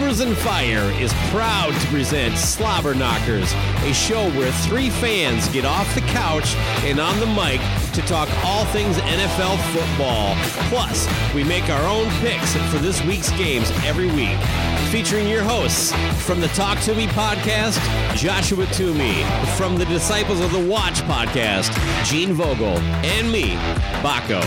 Cobras and Fire is proud to present Slobberknockers, a show where three fans get off the couch and on the mic to talk all things NFL football. Plus, we make our own picks for this week's games every week. Featuring your hosts from the Talk Toomey podcast, Joshua Toomey, from the Disciples of the Watch podcast, Gene Vogel, and me, Bakko.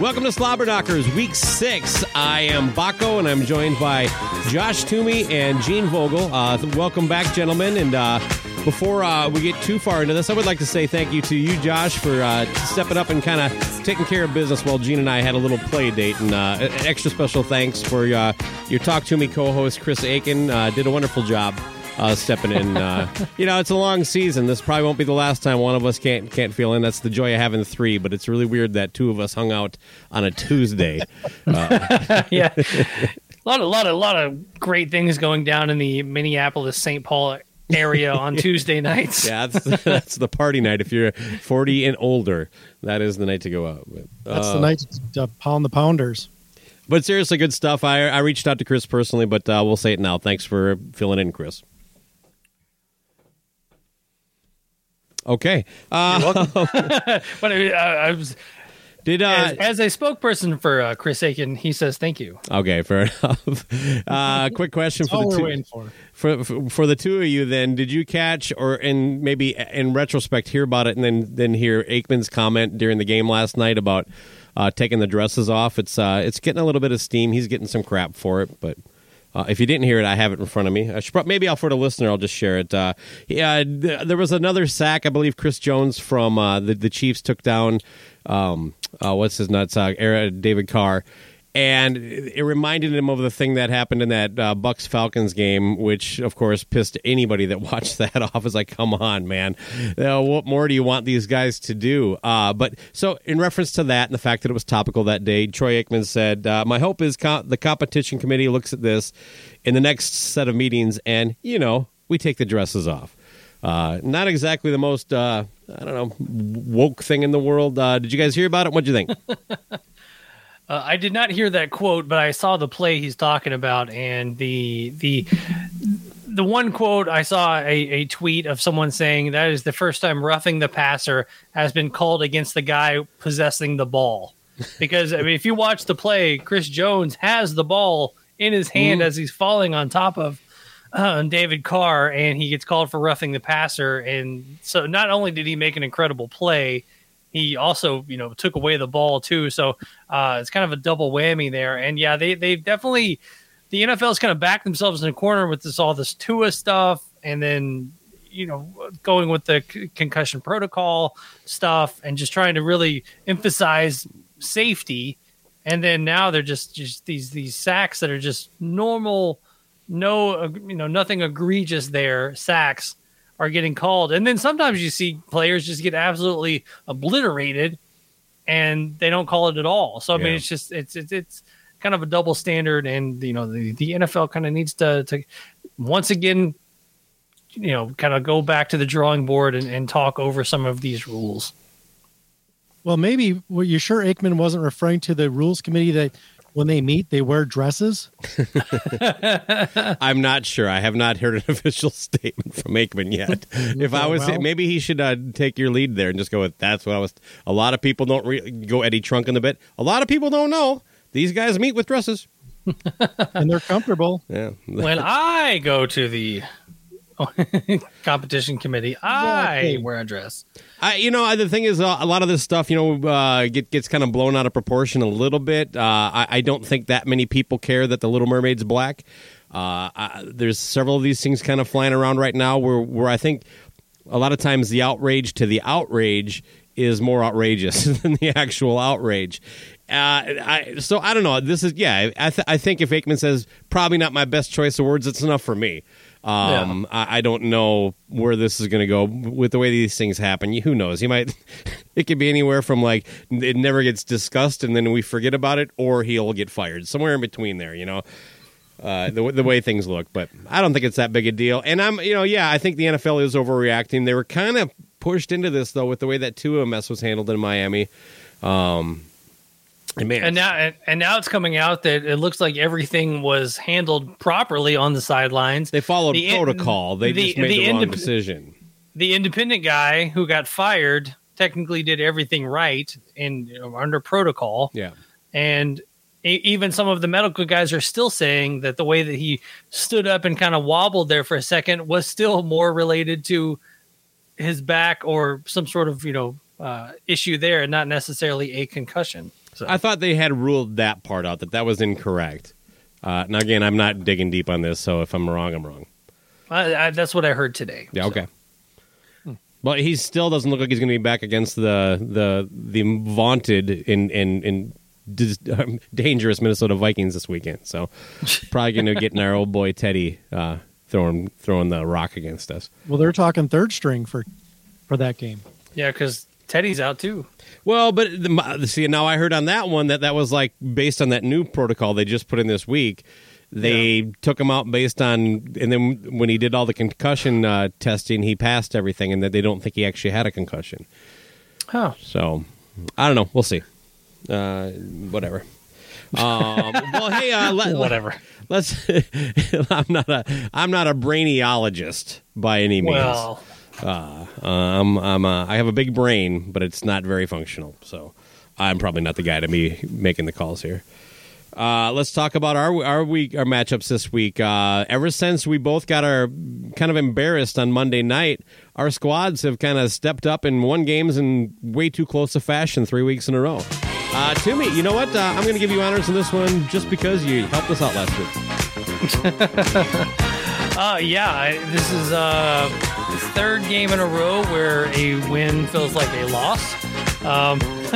Welcome to Slobberknockers, Week Six. I am Bakko, and I'm joined by Josh Toomey and Gene Vogel. Uh, welcome back, gentlemen. And uh, before uh, we get too far into this, I would like to say thank you to you, Josh, for uh, stepping up and kind of taking care of business while Gene and I had a little play date. And uh, extra special thanks for uh, your Talk Toomey co-host Chris Aiken. Did a wonderful job uh, stepping in. Uh, you know, it's a long season. This probably won't be the last time one of us can't can't feel in. That's the joy of having three. But it's really weird that two of us hung out on a Tuesday. Uh, yeah, a lot, a lot, a lot of great things going down in the Minneapolis St. Paul area on Tuesday nights. yeah, that's, that's the party night. If you're 40 and older, that is the night to go out. But, That's the night to pound the pounders. But seriously, good stuff. I I reached out to Chris personally, but uh, we'll say it now. Thanks for filling in, Chris. Okay. Uh, but I, I was did uh, as, as a spokesperson for uh, Chris Aiken, he says thank you. okay? Fair enough. Uh, quick question for the two for. for, for for the two of you. Then, did you catch or in maybe in retrospect hear about it and then then hear Aikman's comment during the game last night about uh, taking the dresses off? It's uh, it's getting a little bit of steam. He's getting some crap for it, but. Uh, if you didn't hear it, I have it in front of me. I should, maybe I'll for the listener. I'll just share it. Uh, yeah, th- there was another sack. I believe Chris Jones from uh, the the Chiefs took down um, uh, what's his nuts? Uh, Era- David Carr, and it reminded him of the thing that happened in that uh, Bucs Falcons game, which of course pissed anybody that watched that off. It's like, come on, man, what more do you want these guys to do? Uh, but so in reference to that and the fact that it was topical that day, Troy Aikman said, uh, "My hope is co- the competition committee looks at this in the next set of meetings, and you know, we take the dresses off." Uh, not exactly the most, uh, I don't know, woke thing in the world. Did you guys hear about it? What'd you think? Uh, I did not hear that quote, but I saw the play he's talking about, and the the the one quote I saw a, a tweet of someone saying that is the first time roughing the passer has been called against the guy possessing the ball. Because I mean, if you watch the play, Chris Jones has the ball in his hand as he's falling on top of uh, David Carr, and he gets called for roughing the passer. And so, not only did he make an incredible play, he also you know took away the ball too. So uh, it's kind of a double whammy there. And yeah, they they definitely the NFL's kind of backed themselves in a corner with this all this Tua stuff, and then you know going with the c- concussion protocol stuff, and just trying to really emphasize safety. And then now they're just just these these sacks that are just normal, no you know nothing egregious there sacks are getting called. And then sometimes you see players just get absolutely obliterated and they don't call it at all. So I mean it's just it's it's it's kind of a double standard, and you know the, the NFL kind of needs to to once again, you know, kind of go back to the drawing board and, and talk over some of these rules. Well, maybe were you sure Aikman wasn't referring to the rules committee that when they meet they wear dresses? I'm not sure. I have not heard an official statement from Aikman yet. if I was, well. maybe he should uh, take your lead there and just go with that's what I was. A lot of people don't re- go Eddie Trunk in the bit. A lot of people don't know these guys meet with dresses. and they're comfortable. Yeah, When I go to the competition committee, I Exactly. wear a dress. I, you know, the thing is, uh, a lot of this stuff, you know, uh, get, gets kind of blown out of proportion a little bit. Uh, I, I don't think that many people care that the Little Mermaid's black. Uh, I, there's several of these things kind of flying around right now where, where I think a lot of times the outrage to the outrage is more outrageous than the actual outrage. Uh, I, so I don't know. This is yeah. I, th- I think if Aikman says probably not my best choice of words, it's enough for me. Um, I, I don't know where this is going to go with the way these things happen. Who knows? He might. It could be anywhere from like it never gets discussed and then we forget about it, or he'll get fired. Somewhere in between there, you know. Uh, the the way things look, but I don't think it's that big a deal. And I'm, you know, yeah, I think the NFL is overreacting. They were kind of pushed into this though with the way that Tua mess was handled in Miami. Um, and man, And now, and, and now it's coming out that it looks like everything was handled properly on the sidelines. they followed the in- protocol. They the- just made the, the wrong indep- decision. the independent guy who got fired technically did everything right and you know, under protocol. Yeah. And e- even some of the medical guys are still saying that the way that he stood up and kind of wobbled there for a second was still more related to his back or some sort of you know uh, issue there, and not necessarily a concussion. So I thought they had ruled that part out that that was incorrect. Uh, now again, I'm not digging deep on this, so if I'm wrong, I'm wrong. I, I, that's what I heard today. Yeah, So, okay. But he still doesn't look like he's going to be back against the the the vaunted and and and dis- um, dangerous Minnesota Vikings this weekend. So probably going to get in our old boy Teddy uh, throwing throwing the rock against us. Well, they're talking third string for for that game. yeah, because Teddy's out too. Well, but the, see now I heard on that one that that was like based on that new protocol they just put in this week. They took him out based on, and then when he did all the concussion uh, testing, he passed everything, and that they don't think he actually had a concussion. Oh, So I don't know. We'll see. Uh, whatever. Um, well, hey, uh, let, whatever. Let's. I'm not a. I'm not a brainiologist by any means. Well, Uh, I'm. I'm. Uh, I have a big brain, but it's not very functional. So I'm probably not the guy to be making the calls here. Uh, let's talk about our our week our matchups this week. Uh, ever since we both got our kind of embarrassed on Monday night, our squads have kind of stepped up and won games in way too close a fashion three weeks in a row. Uh, Toomey, you know what? Uh, I'm going to give you honors in this one just because you helped us out last week. uh, yeah, I, this is uh, third game in a row where a win feels like a loss. Um,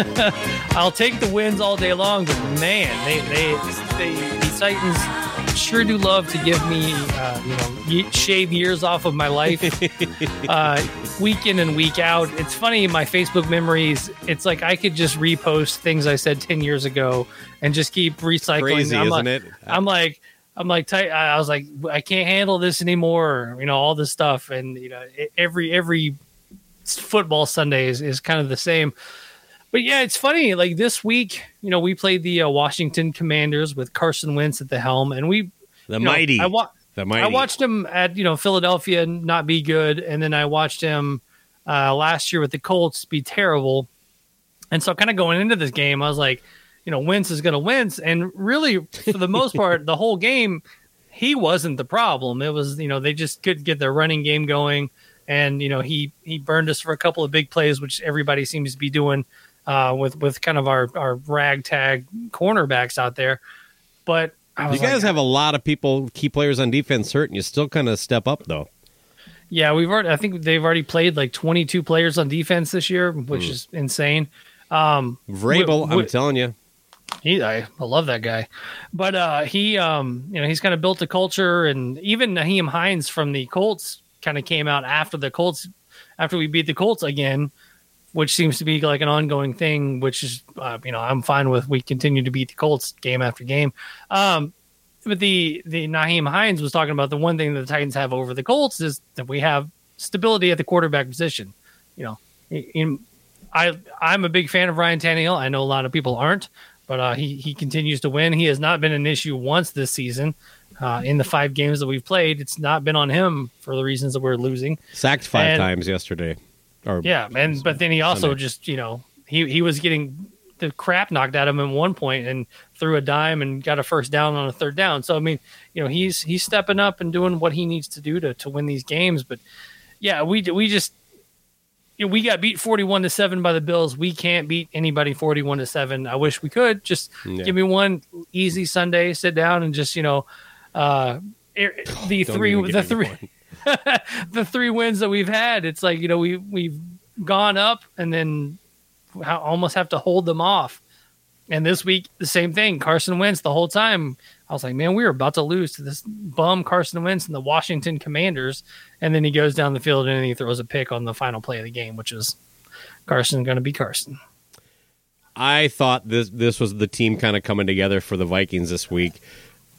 I'll take the wins all day long, but man, they they, they the Titans sure do love to give me uh, you know shave years off of my life uh, week in and week out. It's funny my Facebook memories. It's like I could just repost things I said ten years ago and just keep recycling. Crazy, I'm isn't like, it? I'm like, I'm like. I was like, I can't handle this anymore. You know, all this stuff, and you know, every every football Sunday is, is kind of the same. But yeah, it's funny. Like this week, you know, we played the uh, Washington Commanders with Carson Wentz at the helm, and we The you know, mighty. I, wa- the mighty. I watched him at you know Philadelphia not be good, and then I watched him uh, last year with the Colts be terrible. And so, kind of going into this game, I was like, you know, Wentz is going to win, and really, for the most part, the whole game, he wasn't the problem. It was you know they just couldn't get their running game going, and you know he he burned us for a couple of big plays, which everybody seems to be doing uh, with with kind of our our ragtag cornerbacks out there. But I You guys like, have a lot of people, key players on defense hurt, and you still kind of step up though. Yeah, we've already. I think they've already played like 22 players on defense this year, which Hmm. is insane. Um, Vrabel, Wh- I'm telling you. He, I, I love that guy, but uh, he, um, you know, he's kind of built a culture, and even Nyheim Hines from the Colts kind of came out after the Colts, after we beat the Colts again, which seems to be like an ongoing thing. Which is, uh, you know, I'm fine with. We continue to beat the Colts game after game. Um, but the the Nyheim Hines was talking about the one thing that the Titans have over the Colts is that we have stability at the quarterback position. You know, in, I I'm a big fan of Ryan Tannehill. I know a lot of people aren't, but uh, he he continues to win. He has not been an issue once this season. Uh, in the five games that we've played, it's not been on him for the reasons that we're losing. Sacked five And- times yesterday. Or Yeah, and but then he also Sunday. just you know he he was getting the crap knocked out of him at one point and threw a dime and got a first down on a third down. So I mean, you know, he's he's stepping up and doing what he needs to do to to win these games. But yeah, we we just you know, we got beat forty one to seven by the Bills. We can't beat anybody forty one to seven. I wish we could. Just Yeah. give me one easy Sunday, sit down and just you know. Uh, the Don't three, the three, the three wins that we've had, it's like you know we we've gone up and then almost have to hold them off. And this week, the same thing. Carson wins the whole time. I was like, man, we were about to lose to this bum Carson Wentz and the Washington Commanders. And then he goes down the field and he throws a pick on the final play of the game, which is Carson going to be Carson. I thought this this was the team kind of coming together for the Vikings this week.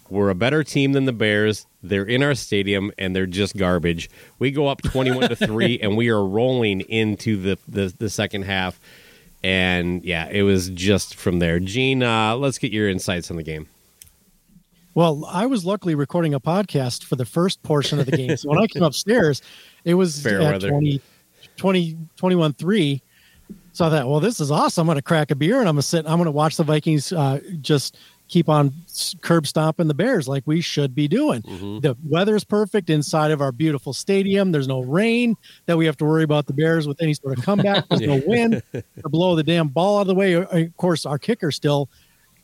We're a better team than the Bears. They're in our stadium and they're just garbage. We go up twenty-one to three, and we are rolling into the, the the second half. And yeah, it was just from there. Gene, uh, let's get your insights on the game. Well, I was luckily recording a podcast for the first portion of the game. So when I came upstairs, it was Fair at weather. 20, 20, 21 3. So I thought, well, this is awesome. I'm going to crack a beer and I'm going to sit, I'm going to watch the Vikings uh, just keep on curb stomping the Bears like we should be doing. The weather's perfect inside of our beautiful stadium. There's no rain that we have to worry about the Bears with any sort of comeback. There's no wind to blow the damn ball out of the way. Of course, our kicker still,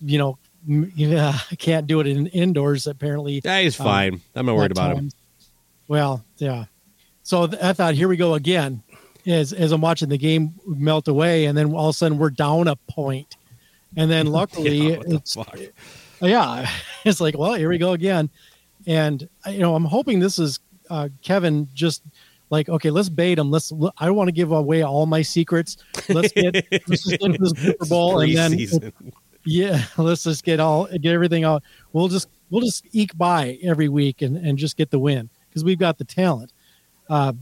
you know, m- yeah, I can't do it in indoors apparently. Yeah, he's Um, fine. I'm not worried about him. Well, yeah. So th- I thought, here we go again. As as I'm watching the game melt away, and then all of a sudden we're down a point. and then luckily Yeah, what the it's yeah, it's like well here we go again, and you know I'm hoping this is uh, Kevin just like okay let's bait him let's I don't want to give away all my secrets let's get let's just get this Super Bowl and then. Yeah let's just get all get everything out we'll just we'll just eke by every week and and just get the win because we've got the talent uh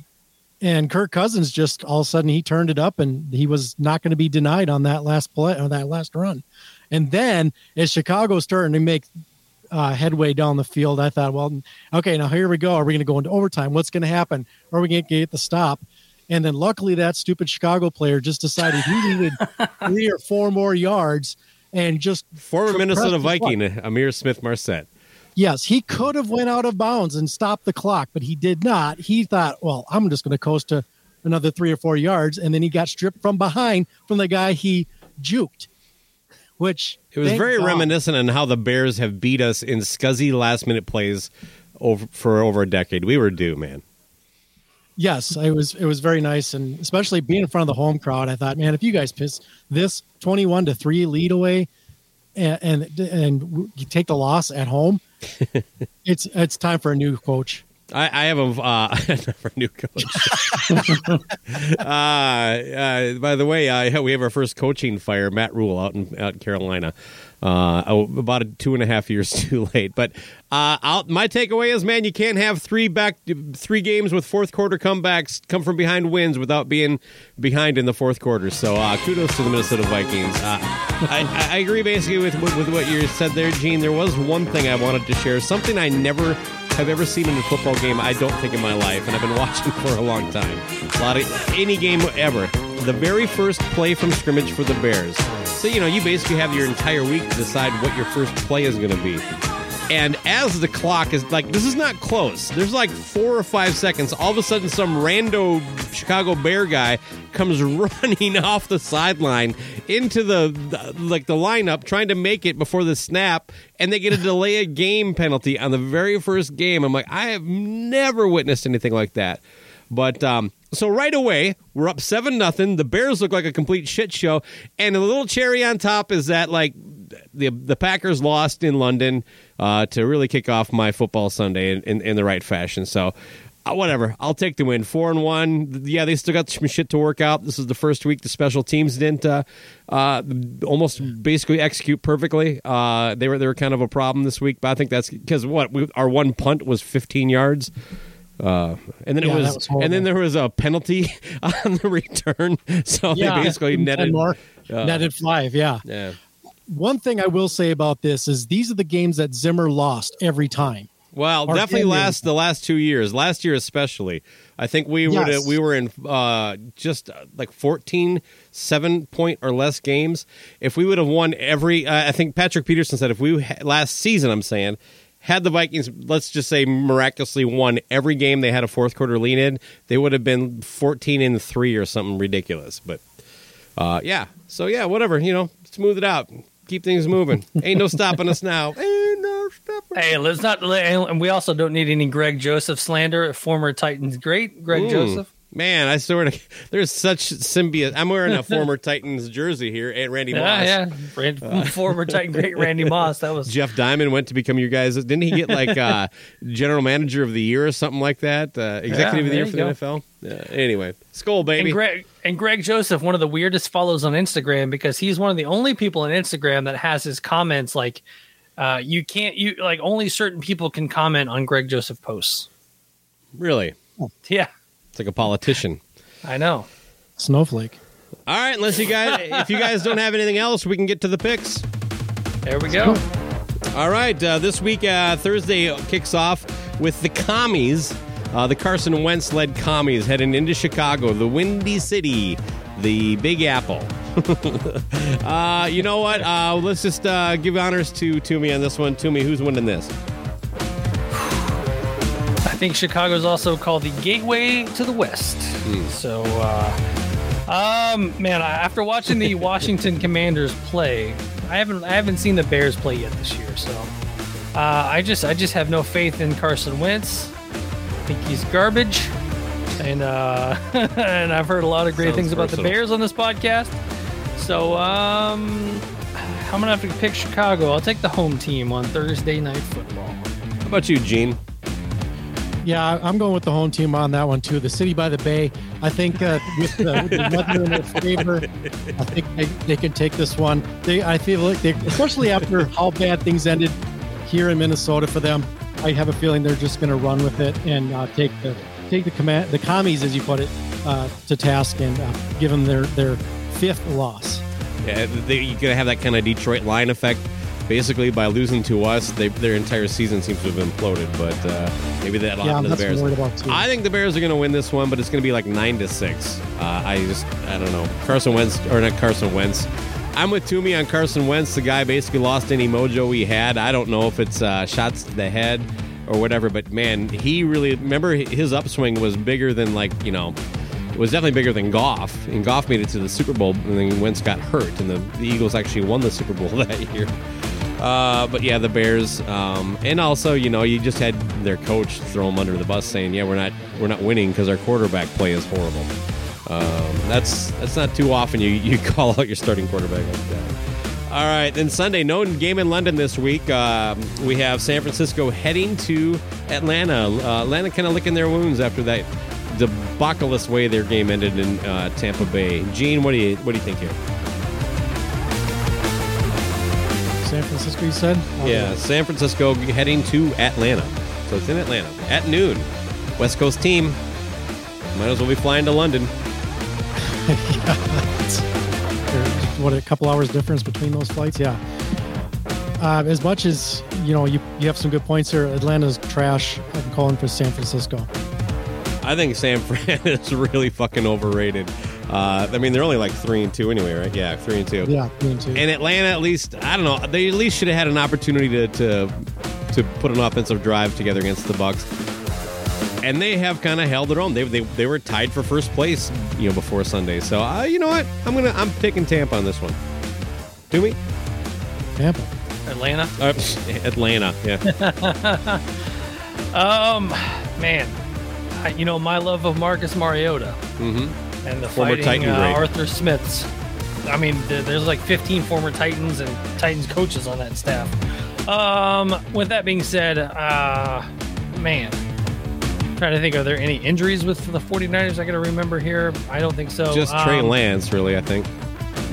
and Kirk Cousins just all of a sudden he turned it up and he was not going to be denied on that last play or that last run and then as Chicago starting to make uh, headway down the field, I thought, well, okay, now here we go. Are we going to go into overtime? What's going to happen? Are we going to get the stop? And then luckily, that stupid Chicago player just decided he needed three or four more yards and just Former Minnesota Viking. Ihmir Smith-Marsette. Yes, he could have went out of bounds and stopped the clock, but he did not. He thought, well, I'm just going to coast to another three or four yards, and then he got stripped from behind from the guy he juked. Which It was very God. reminiscent on how the Bears have beat us in scuzzy last minute plays over for over a decade. We were due, man. Yes, it was it was very nice, and especially being in front of the home crowd. I thought, man, if you guys piss this twenty-one to three lead away, and and, and you take the loss at home, it's it's time for a new coach. I, I have a uh, for new coach. uh, uh, by the way, uh, we have our first coaching fire, Matt Rhule, out in out in Carolina. Uh, oh, about a two and a half years too late, but uh, my takeaway is, man, you can't have three back three games with fourth quarter comebacks, come from behind wins without being behind in the fourth quarter. So uh, kudos to the Minnesota Vikings. Uh, I, I agree basically with, with with what you said there, Gene. There was one thing I wanted to share, something I never have ever seen in a football game. I don't think in my life, and I've been watching for a long time. A lot of any game ever. The very first play from scrimmage for the Bears. So you know, you basically have your entire week to decide what your first play is going to be. And as the clock is like, this is not close. There's like four or five seconds. All of a sudden, some rando Chicago Bear guy comes running off the sideline into the, the like the lineup, trying to make it before the snap, and they get a delay a game penalty on the very first game. I'm like, I have never witnessed anything like that. But um, so right away, we're up seven nothing. The Bears look like a complete shit show, and a little cherry on top is that like the the Packers lost in London uh, to really kick off my football Sunday in, in, in the right fashion. So uh, whatever. I'll take the win. Four and one. Yeah, they still got some shit to work out. This is the first week the special teams didn't uh, uh, almost basically execute perfectly. Uh, they were they were kind of a problem this week, but I think that's because what we, our one punt was 15 yards. Uh, and then it Yeah, that was, was and then there was a penalty on the return, so Yeah, they basically netted more. uh, netted five. Yeah. Yeah, One thing I will say about this is these are the games that Zimmer lost every time. Well, definitely ended. last the last two years. Last year especially, I think we were Yes. we were in uh, just uh, like 14 seven point or less games. If we would have won every, uh, I think Patrick Peterson said if we last season, I'm saying. Had the Vikings, let's just say, miraculously won every game they had a fourth quarter lean in, they would have been fourteen and three or something ridiculous. But uh, yeah, so yeah, whatever, you know, smooth it out, keep things moving. Ain't no stopping us now. Ain't no stopping. Hey, let's not. And we also don't need any Greg Joseph slander. Former Titans great Greg Mm. Joseph. Man, I swear to there's such symbiote. I'm wearing a former Titans jersey here and Randy Moss. Yeah, yeah. Rand, former Titan great Randy Moss. That was Jeff Diamond went to become your guys. Didn't he get like uh, general manager of the year or something like that? Uh, executive of the year for go. the NFL. Yeah, anyway, Skol baby. And Greg and Greg Joseph, one of the weirdest follows on Instagram because he's one of the only people on Instagram that has his comments like uh, you can't you like only certain people can comment on Greg Joseph posts. really, Yeah, it's like a politician. I know. Snowflake. All right, unless you guys, if you guys don't have anything else, we can get to the picks. There we go. All right, uh, this week uh, Thursday kicks off with the commies, uh, the Carson Wentz led commies heading into Chicago, the Windy City, the Big Apple. uh, you know what? Uh, let's just uh, give honors to Toomey on this one. Toomey, who's winning this? I think Chicago's also called the gateway to the West. So, uh, um, man, after watching the Washington Commanders play, I haven't I haven't seen the Bears play yet this year. So, uh, I just I just have no faith in Carson Wentz. I think he's garbage, and uh, and I've heard a lot of great Sounds things about the. Bears on this podcast. So, um, I'm gonna have to pick Chicago. I'll take the home team on Thursday night football. How about you, Gene? Yeah, I'm going with the home team on that one too. The city by the bay. I think uh, with, the, the weather in their favor, I think they, they can take this one. They, I feel like they, especially after how bad things ended here in Minnesota for them, I have a feeling they're just going to run with it and uh, take the take the command the commies, as you put it, uh, to task and uh, give them their their fifth loss. Yeah, you're gonna have that kind of Detroit line effect. Basically, by losing to us, they, their entire season seems to have imploded. But uh, maybe that'll Yeah, happen to the Bears. I'm worried about too. I think the Bears are going to win this one, but it's going to be like nine to six. Uh, I just, I don't know. Carson Wentz or not Carson Wentz. I'm with Toomey on Carson Wentz. The guy basically lost any mojo he had. I don't know if it's uh, shots to the head or whatever, but man, he really remember his upswing was bigger than like you know. It was definitely bigger than Goff, and Goff made it to the Super Bowl, and then Wentz got hurt, and the, the Eagles actually won the Super Bowl that year. Uh, but yeah, the Bears, um, and also you know you just had their coach throw them under the bus, saying, "Yeah, we're not we're not winning because our quarterback play is horrible." Um, that's that's not too often you you call out your starting quarterback like that. All right, then Sunday, no game in London this week. Um, we have San Francisco heading to Atlanta. Uh, Atlanta kind of licking their wounds after that debacleous way their game ended in uh, Tampa Bay. Gene, what do you what do you think here? San Francisco, you said? Yeah, San Francisco heading to Atlanta. So it's in Atlanta at noon. West Coast team. Might as well be flying to London. There- what a couple hours difference between those flights yeah uh, as much as you know you, you have some good points here atlanta's trash i'm calling for san francisco I think San Fran is really fucking overrated. Uh, I mean, they're only like three and two anyway, right? Yeah, three and two. yeah three and two. And Atlanta, at least, I don't know. They at least should have had an opportunity to to, to put an offensive drive together against the Bucs. And they have kind of held their own. They, they they were tied for first place, you know, before Sunday. So uh, you know what? I'm gonna I'm picking Tampa on this one. Do we? tampa Atlanta. Uh, Atlanta. Yeah. Um, man, I, you know my love of Marcus Mariota mm-hmm. And the Former fighting Titan uh. Arthur Smiths. I mean, there- there's like 15 former Titans and Titans coaches on that staff. Um, with that being said, uh, man, trying to think, are there any injuries with the 49ers I got to remember here? I don't think so. Just Trey Um, Lance, really. I think.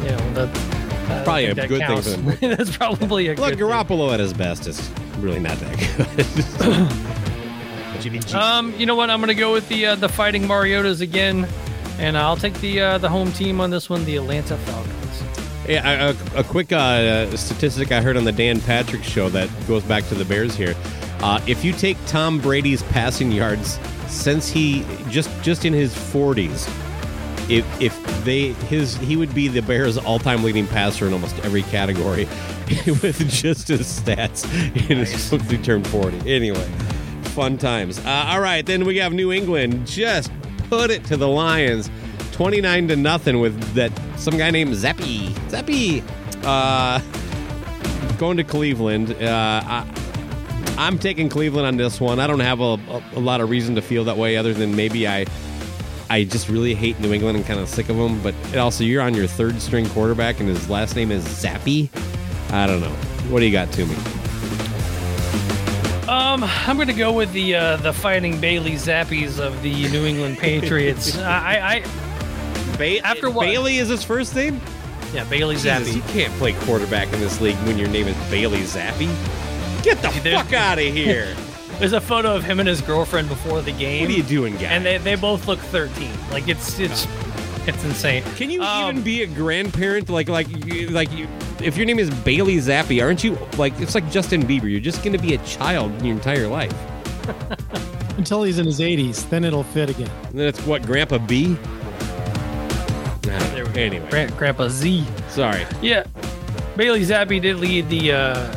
Yeah, know, that, I don't Probably think a that good thing for them. That's probably a Look, good thing. Garoppolo at his best is really not that good. Um, you know what? I'm going to go with the uh, the Fighting Mariotas again, and I'll take the uh, the home team on this one, the Atlanta Falcons. Yeah, a, a, a quick uh, statistic I heard on the Dan Patrick show that goes back to the Bears here. Uh, if you take Tom Brady's passing yards since he just just in his 40s, if if they his he would be the Bears' all-time leading passer in almost every category with just his stats in his since he turned 40. Anyway, fun times. Uh, all right, then we have New England just put it to the Lions. 29 to nothing with that some guy named Zappe. Zappe uh going to Cleveland. Uh I, I'm taking Cleveland on this one. I don't have a, a, a lot of reason to feel that way other than maybe I I just really hate New England and kind of sick of them, but also you're on your third string quarterback and his last name is Zappe. I don't know. What do you got to me? Um, I'm going to go with the uh, the Fighting Bailey Zappes of the New England Patriots. I, I, Ba- After what? Bailey is his first name? yeah, Bailey Jesus, you can't play quarterback in this league when your name is Bailey Zappe. Get the Dude, fuck out of here. There's a photo of him and his girlfriend before the game. what are you doing, guys? And they, they both look 13. Like it's it's it's insane. Can you Um, even be a grandparent? Like, like, you- like, you, if your name is Bailey Zappe, aren't you like? It's like Justin Bieber. You're just going to be a child your entire life. until he's in his 80s. Then it'll fit again. And that's what Grandpa B. There we go. Anyway, Gra- Grandpa Z. sorry. Yeah, Bailey Zappe did lead the uh,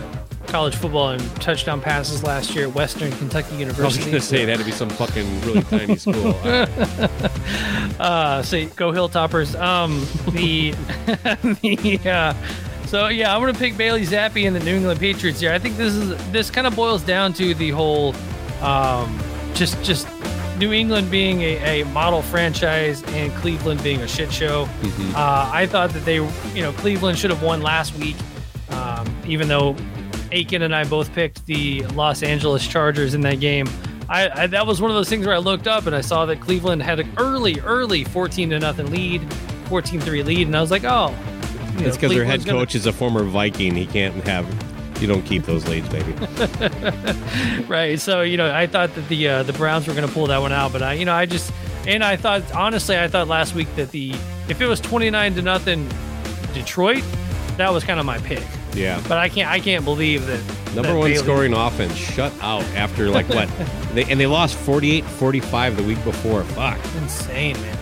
college football in touchdown passes last year at Western Kentucky University. I was University. going to say it had to be some fucking really tiny school. Uh, uh, say go Hilltoppers. Um, the the uh, so yeah, I'm gonna pick Bailey Zappe and the New England Patriots here. I think this is this kind of boils down to the whole um, just just New England being a, a model franchise and Cleveland being a shit show. Uh, I thought that they you know Cleveland should have won last week, um, even though Aiken and I both picked the Los Angeles Chargers in that game. I, I that was one of those things where I looked up and I saw that Cleveland had an early, early 14 to nothing lead, 14-3 lead, and I was like, oh, it's because their head Cleveland's gonna- coach is a former Viking. He can't have. You don't keep those leads, baby. right? So you know, I thought that the uh, the Browns were going to pull that one out, but I, you know, I just and I thought honestly, I thought last week that the if it was 29 to nothing Detroit, that was kind of my pick. Yeah. But I can't I can't believe that Number that one Bailey- scoring offense shut out after like what? they, and they lost 48-45 the week before. Fuck. insane, man.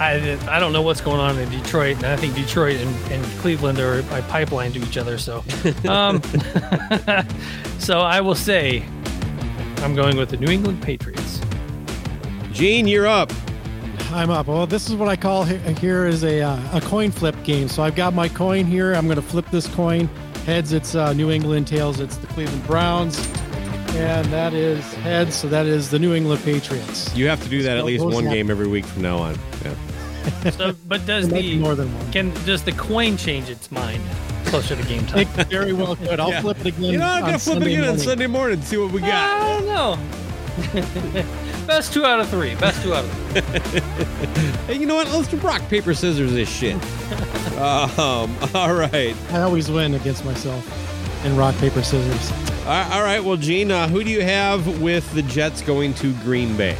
I, I don't know what's going on in Detroit, and I think Detroit and, and Cleveland are a pipeline to each other. So, um, so I will say, I'm going with the New England Patriots. Gene, you're up. I'm up. Well, this is what I call here is a uh, a coin flip game. So I've got my coin here. I'm going to flip this coin. Heads, it's uh, New England. Tails, it's the Cleveland Browns. And that is heads. So that is the New England Patriots. You have to do that at least one game every week from now on. Yeah. So, but does There might be the more than one. can does the coin change its mind closer to game time? It very well could. I'll Yeah. flip it again. You know, I'm on gonna flip it Sunday again on morning. Sunday morning. See what we got. I don't know. Best two out of three. Best two out of three. Hey, you know what? Let's do rock paper scissors this shit. um. All right. I always win against myself in rock paper scissors. All all right. Well, Gene, uh, who do you have with the Jets going to Green Bay?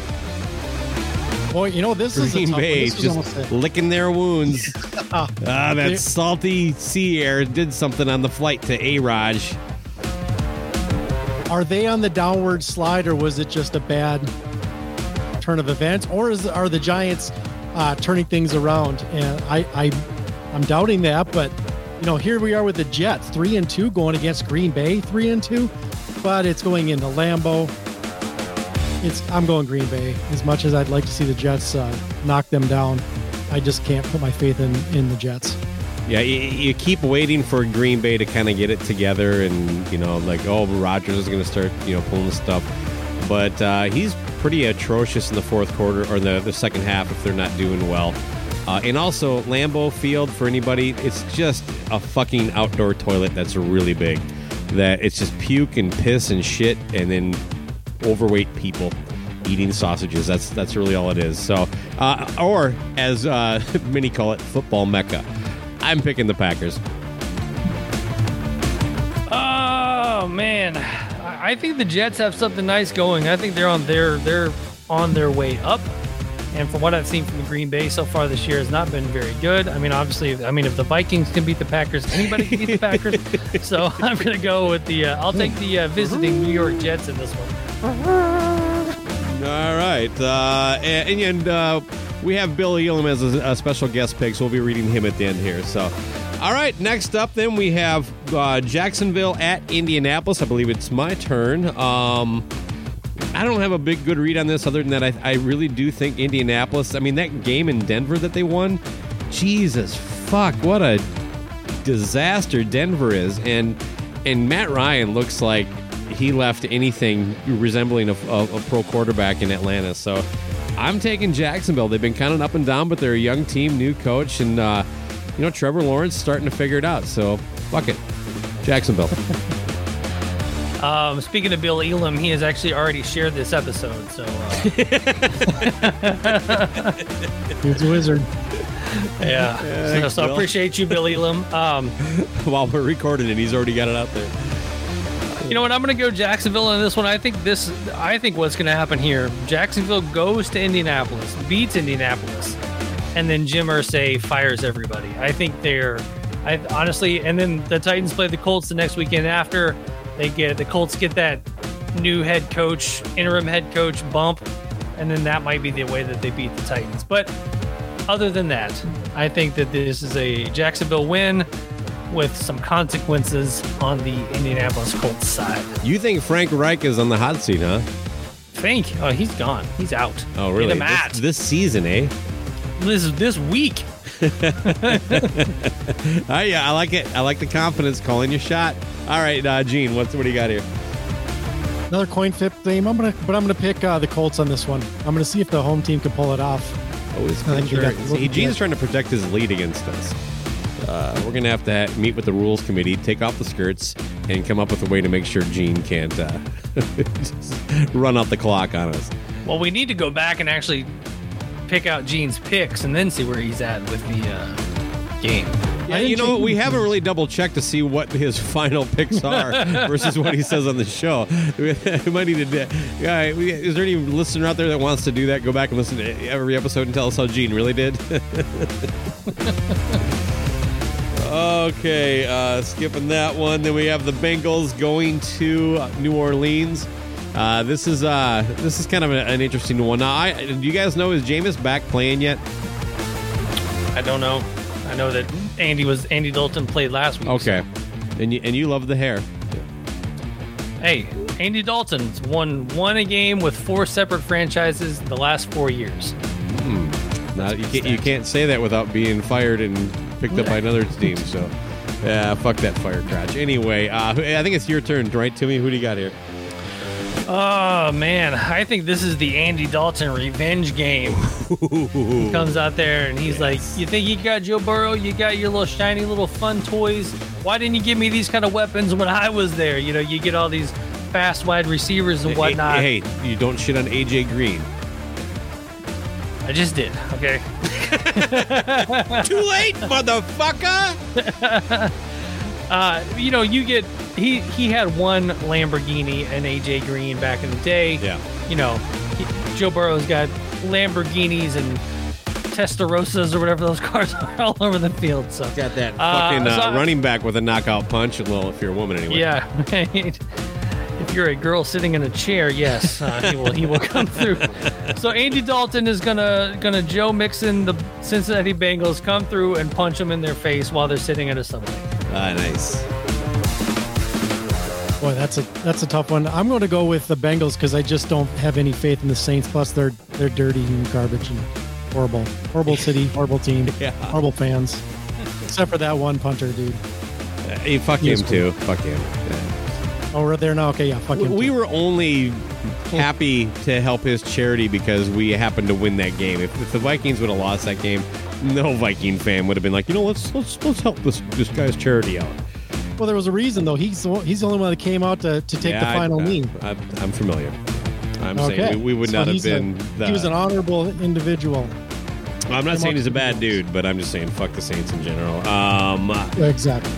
Boy, you know this is Green one. Bay just licking their wounds. Ah, Ah, that salty sea air did something on the flight to A Raj. Are they on the downward slide, or was it just a bad turn of events, or is are the Giants uh, turning things around? And I, I, I'm doubting that, but you know, here we are with the Jets, three and two, going against Green Bay, three and two, but it's going into Lambeau. It's I'm going Green Bay. As much as I'd like to see the Jets uh, knock them down, I just can't put my faith in in the Jets. Yeah, you, you keep waiting for Green Bay to kind of get it together, and you know, like, oh, Rodgers is going to start, you know, pulling the stuff. But uh, he's pretty atrocious in the fourth quarter or the the second half if they're not doing well. Uh, and also, Lambeau Field for anybody, it's just a fucking outdoor toilet that's really big. That it's just puke and piss and shit, and then overweight people eating sausages. That's that's really all it is. So, uh, or as uh, many call it, football mecca. I'm picking the Packers. Oh man, I think the Jets have something nice going. I think they're on their they're on their way up. And from what I've seen from the Green Bay so far this year, has not been very good. I mean, obviously, I mean, if the Vikings can beat the Packers, anybody can beat the Packers. So I'm going to go with the. Uh, I'll take the uh, visiting New York Jets in this one. All right, uh, and, and uh, we have Bill Elam as a, a special guest pick, so we'll be reading him at the end here. So, all right, next up, then we have uh, Jacksonville at Indianapolis. I believe it's my turn. Um, I don't have a big good read on this, other than that, I, I really do think Indianapolis. I mean, that game in Denver that they won, Jesus fuck, what a disaster Denver is, and and Matt Ryan looks like he left anything resembling a, a, a pro quarterback in Atlanta. So I'm taking Jacksonville. They've been kind of up and down, but they're a young team, new coach, and uh, you know Trevor Lawrence starting to figure it out. So fuck it, Jacksonville. Um, speaking of Bill Elam, he has actually already shared this episode. So uh, He's a wizard. yeah, so, so I appreciate you, Bill Elam. Um, While we're recording it, he's already got it out there. You know what? I'm going to go Jacksonville in this one. I think this. I think what's going to happen here. Jacksonville goes to Indianapolis, beats Indianapolis, and then Jim Irsay fires everybody. I think they're. I honestly, and then the Titans play the Colts the next weekend after. They get the Colts get that new head coach, interim head coach bump, and then that might be the way that they beat the Titans. But other than that, I think that this is a Jacksonville win with some consequences on the Indianapolis Colts side. You think Frank Reich is on the hot seat, huh? Frank, Oh, he's gone. He's out. Oh, really? Get him out. This, this season, eh? This this week. Oh, yeah, I like it. I like the confidence calling your shot. All right, uh, Gene, what's what do you got here? Another coin flip theme. I'm gonna, but I'm gonna pick uh, the Colts on this one. I'm gonna see if the home team can pull it off. Oh, his I think you pitcher. got- See, Gene's trying to protect his lead against us. Uh, we're gonna have to meet with the rules committee, take off the skirts, and come up with a way to make sure Gene can't uh, just run out the clock on us. Well, we need to go back and actually pick out Gene's picks and then see where he's at with the uh, game. Yeah, you know, we haven't really double checked to see what his final picks are versus what he says on the show. We might need to. Yeah, is there any listener out there that wants to do that? Go back and listen to every episode and tell us how Gene really did. Okay, uh, skipping that one. Then we have the Bengals going to New Orleans. Uh, this is uh, this is kind of an interesting one. Now, I, do you guys know is Jameis back playing yet? I don't know. I know that Andy was Andy Dalton played last week. Okay, and you and you love the hair. Hey, Andy Dalton's won one a game with four separate franchises the last four years. Hmm. Now you can't, you can't say that without being fired and picked up by another team. So, yeah, fuck that fire crotch. Anyway, uh, I think it's your turn, right, Timmy? Who do you got here? Oh man, I think this is the Andy Dalton revenge game. He comes out there and he's like, "You think you got Joe Burrow? You got your little shiny little fun toys? Why didn't you give me these kind of weapons when I was there? You know, you get all these fast wide receivers and whatnot. Hey, hey, you don't shit on AJ Green. I just did. Okay. Too late, motherfucker. Uh, you know, you get he he had one Lamborghini and AJ Green back in the day. Yeah. You know, he, Joe Burrow's got Lamborghinis and Testarossas or whatever those cars are all over the field. So Got that Uh, fucking uh, so running back with a knockout punch. Well, if you're a woman, anyway. yeah, right. If you're a girl sitting in a chair, yes, uh, he will. He will come through. So Andy Dalton is gonna gonna Joe Mixon the Cincinnati Bengals come through and punch them in their face while they're sitting at a subway. Ah, nice. Boy, that's a that's a tough one. I'm going to go with the Bengals because I just don't have any faith in the Saints. Plus, they're they're dirty and garbage and horrible, horrible city, horrible team, Yeah. horrible fans. Except for that one punter dude. Uh, hey, fuck He him is too. Fuck him. Yeah. Oh, we're there now. Okay, yeah, fuck him. We too. were only happy to help his charity because we happened to win that game. If, if the Vikings would have lost that game, no Viking fan would have been like, you know, let's let's let's help this this guy's charity out. Well, there was a reason though. He's the one, he's the only one that came out to, to take Yeah, the final I, knee. I, I'm familiar. I'm saying we, we would So not have he's a- been. the, he was an honorable individual. I'm not saying he's a bad dude, but I'm just saying fuck the Saints in general. Um, Exactly.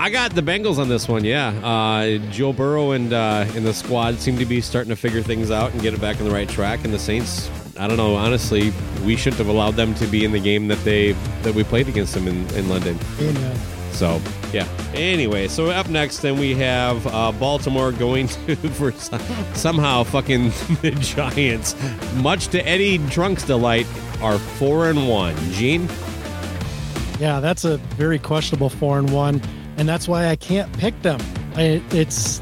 I got the Bengals on this one. Yeah, uh, Joe Burrow and uh, and the squad seem to be starting to figure things out and get it back on the right track. And the Saints, I don't know. Honestly, we shouldn't have allowed them to be in the game that they that we played against them in, in London. Amen. So yeah. Anyway, so up next, then we have uh, Baltimore going to for some, somehow fucking the Giants. Much to Eddie Trunk's delight, are four and one. Gene. Yeah, that's a very questionable four and one, and that's why I can't pick them. I, it's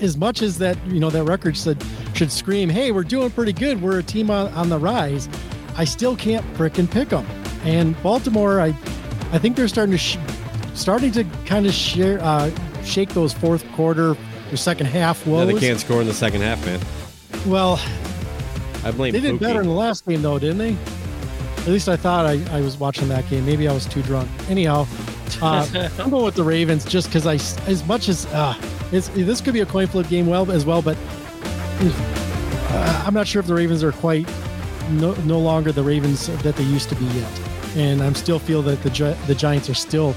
as much as that you know that record should should scream, "Hey, we're doing pretty good. We're a team on, on the rise." I still can't frickin' pick them. And Baltimore, I I think they're starting to sh- starting to kind of share uh, shake those fourth quarter or second half Yeah, woes. they can't score in the second half, man. Well, I blame. they did Pookie. better in the last game, though, didn't they? At least I thought I, I was watching that game. Maybe I was too drunk. Anyhow, uh, I'm going with the Ravens just because I, as much as uh, it's, this could be a coin flip game, well as well, but uh, I'm not sure if the Ravens are quite no, no longer the Ravens that they used to be yet, and I'm still feel that the Gi- the Giants are still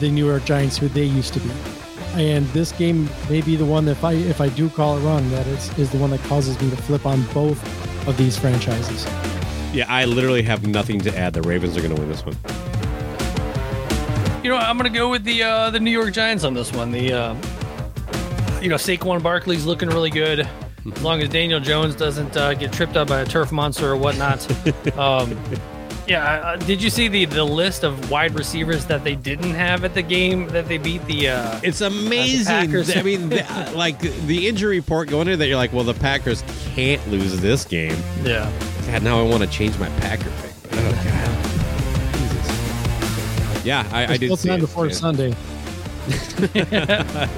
the New York Giants who they used to be. And this game may be the one that if I if I do call it wrong, that is is the one that causes me to flip on both of these franchises. Yeah, I literally have nothing to add. The Ravens are going to win this one. You know, I'm going to go with the uh, the New York Giants on this one. The uh, you know Saquon Barkley's looking really good. As long as Daniel Jones doesn't uh, get tripped up by a turf monster or whatnot. um, yeah, uh, did you see the the list of wide receivers that they didn't have at the game that they beat the? Uh, It's amazing. Packers. I mean, the, uh, like the injury report going in that, you're like, well, the Packers can't lose this game. yeah, God, now I want to change my Packer pick. Yeah, I, I There's did still time it. before Yeah. Sunday.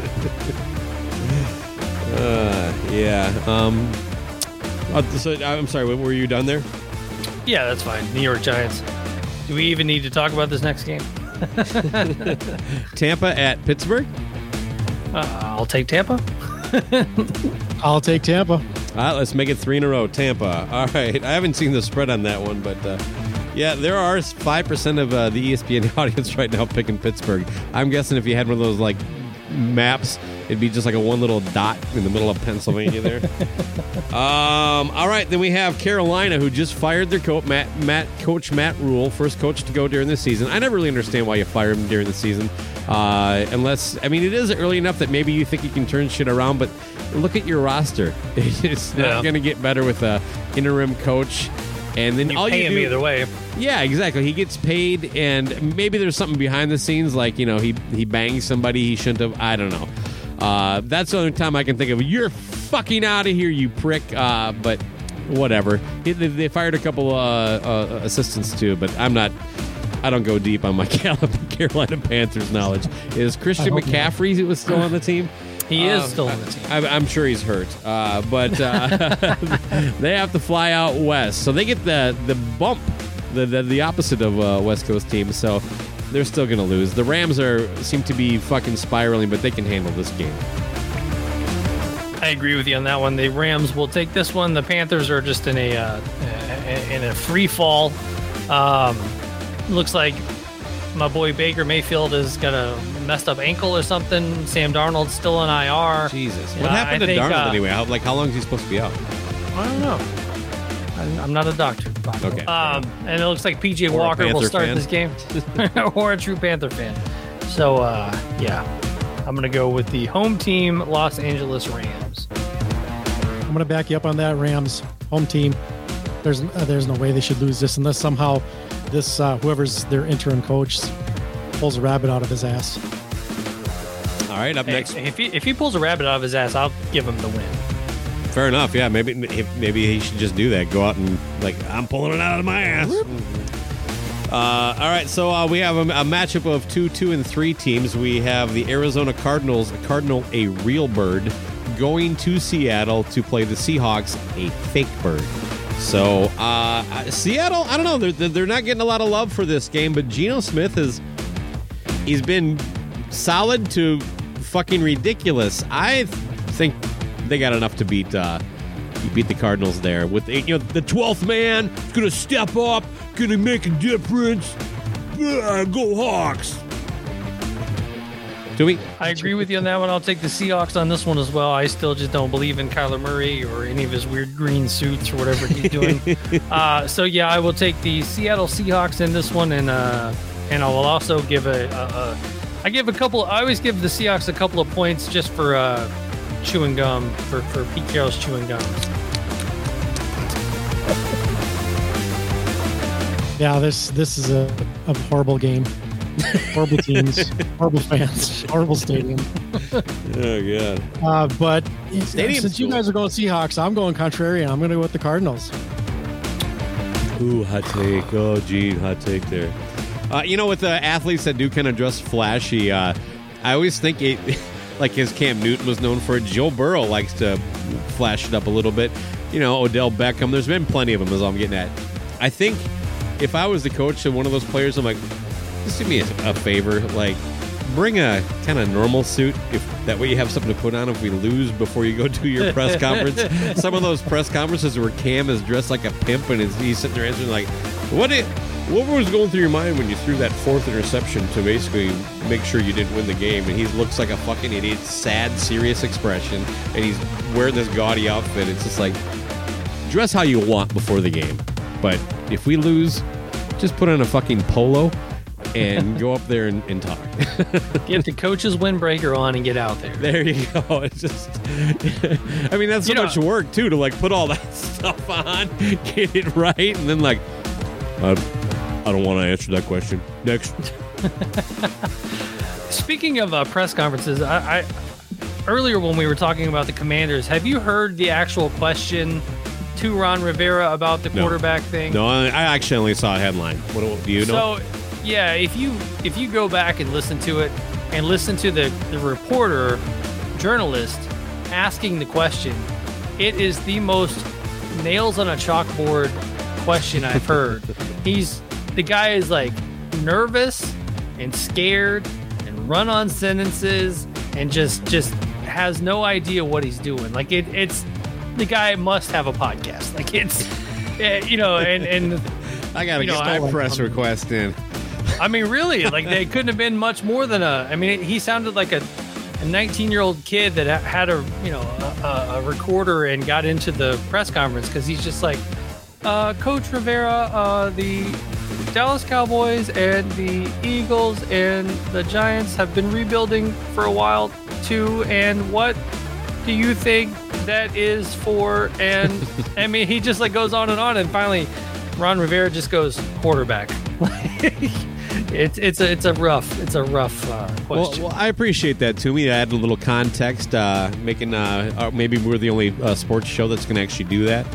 Uh, yeah. Um. uh, so I'm sorry. Were you done there? yeah, that's fine. New York Giants. Do we even need to talk about this next game? Tampa at Pittsburgh. Uh, I'll take Tampa. I'll take Tampa. All right, let's make it three in a row. Tampa. All right. I haven't seen the spread on that one, but uh, yeah, there are five percent of uh, the ESPN audience right now picking Pittsburgh. I'm guessing if you had one of those like maps, it'd be just like a one little dot in the middle of Pennsylvania there. um. All right, then we have Carolina, who just fired their coach Matt Matt coach Matt Rhule, first coach to go during the season. I never really understand why you fire him during the season, uh, unless I mean it is early enough that maybe you think you can turn shit around, but look at your roster. It's not Yeah. going to get better with a interim coach. And then You all pay you him do, either way. yeah, exactly. He gets paid, and maybe there's something behind the scenes, like you know, he he bangs somebody he shouldn't have. I don't know. Uh, that's the only time I can think of. You're fucking out of here, you prick. Uh, but whatever. He- They, they fired a couple uh, uh, assistants too, but I'm not. I don't go deep on my Carolina Panthers knowledge. Is Christian. McCaffrey was still on the team? He is Um, still on the team. I'm, I'm sure he's hurt, uh, but uh, they have to fly out west, so they get the the bump, the the, the opposite of uh, West Coast teams. So they're still going to lose. The Rams are seem to be fucking spiraling, but they can handle this game. I agree with you on that one. The Rams will take this one. The Panthers are just in a uh, in a free fall. Um, looks like my boy Baker Mayfield has got a messed up ankle or something. Sam Darnold's still on IR. Jesus, Yeah, what happened I to think, Darnold uh, anyway? How, like how long is he supposed to be out? I don't know. I'm, I'm not a doctor. Bob. Okay. Um, and it looks like PJ Or Walker will start fan. this game, or a true Panther fan. So uh, yeah, I'm gonna go with the home team, Los Angeles Rams. I'm going to back you up on that Rams home team. There's uh, there's no way they should lose this unless somehow this uh, whoever's their interim coach pulls a rabbit out of his ass. All right, up Hey, next. if he if he pulls a rabbit out of his ass, I'll give him the win. Fair enough. Yeah, maybe maybe he should just do that. Go out and like I'm pulling it out of my ass. Uh, all right, so uh, we have a, a matchup of two, two, and three teams. We have the Arizona Cardinals, a Cardinal, a real bird, going to Seattle to play the Seahawks, a fake bird. So uh, Seattle, I don't know, they're, they're not getting a lot of love for this game, but Geno Smith is he's been solid to fucking ridiculous. I think they got enough to beat uh, you beat the Cardinals there with you know the twelfth man is to step up, to make a difference. Go Hawks! Do we? I agree with you on that one. I'll take the Seahawks on this one as well. I still just don't believe in Kyler Murray or any of his weird green suits or whatever he's doing. uh, so yeah, I will take the Seattle Seahawks in this one, and uh, and I will also give a, a, a I give a couple. I always give the Seahawks a couple of points just for uh, chewing gum for for Pete Carroll's chewing gum. Yeah, this this is a, a horrible game. Horrible teams, horrible fans, horrible stadium. Oh god. Uh, but it's- Stadium's since you guys are going Seahawks, I'm going contrarian. I'm going to go with the Cardinals. Ooh, hot take. Oh, gee, hot take there. Uh, you know, with the athletes that do kind of dress flashy, uh, I always think it, like as Cam Newton was known for, Joe Burrow likes to flash it up a little bit. You know, Odell Beckham. There's been plenty of them, as I'm getting at. I think if I was the coach of one of those players, I'm like, just do me a, a favor, like bring a kind of normal suit if that way you have something to put on if we lose before you go to your press conference. Some of those press conferences where cam is dressed like a pimp and is, he's sitting there answering like what it what was going through your mind when you threw that fourth interception to basically make sure you didn't win the game? And he looks like a fucking idiot sad serious expression and he's wearing this gaudy outfit. It's just like dress how you want before the game. But if we lose just put on a fucking polo and go up there and, and talk Get the coach's windbreaker on and get out there. There you go. It's just, I mean, that's so You know- much work too to like put all that stuff on, get it right, and then like, I, I don't want to answer that question. Next, Speaking of uh, press conferences, I, I earlier when we were talking about the Commanders, have you heard the actual question to Ron Rivera about the No. quarterback thing? no, I, I actually only saw a headline. What do you know? So, yeah, if you if you go back and listen to it and listen to the the reporter journalist asking the question, it is the most nails on a chalkboard question I've heard. He's the guy is like nervous and scared and run on sentences and just just has no idea what he's doing. Like it, it's the guy must have a podcast. Like it's eh, you know and and I gotta you know, get I- my press request in. I mean, really, like they couldn't have been much more than a. I mean, he sounded like a, a 19 year old kid that had a you know a, a- recorder and got into the press conference because he's just like, uh, Coach Rivera, uh, the Dallas Cowboys and the Eagles and the Giants have been rebuilding for a while too. And what do you think that is for? And I mean, he just like goes on and on, and finally, Ron Rivera just goes quarterback. it's it's a it's a rough it's a rough uh, question. well, I appreciate that too. me. Add a little context, uh, making uh, uh, maybe we're the only uh, sports show that's going to actually do that.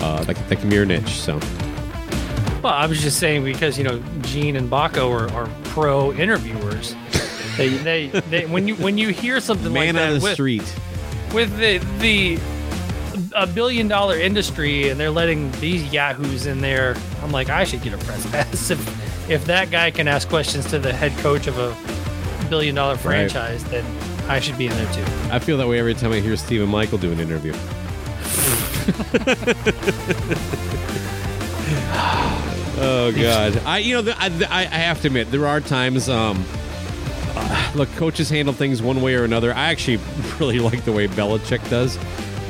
Uh, that, that can be our niche. So Well, I was just saying because you know Gene and Bakko are, are pro interviewers. They, they, they when you when you hear something man like that on the with, street. with the the a billion dollar industry and they're letting these yahoos in there, I'm like I should get a press pass if if that guy can ask questions to the head coach of a billion dollar franchise, then I should be in there too. I feel that way every time I hear Stephen Michael do an interview. oh God! I you know the, I, I I have to admit there are times um uh, look coaches handle things one way or another. I actually really like the way Belichick does,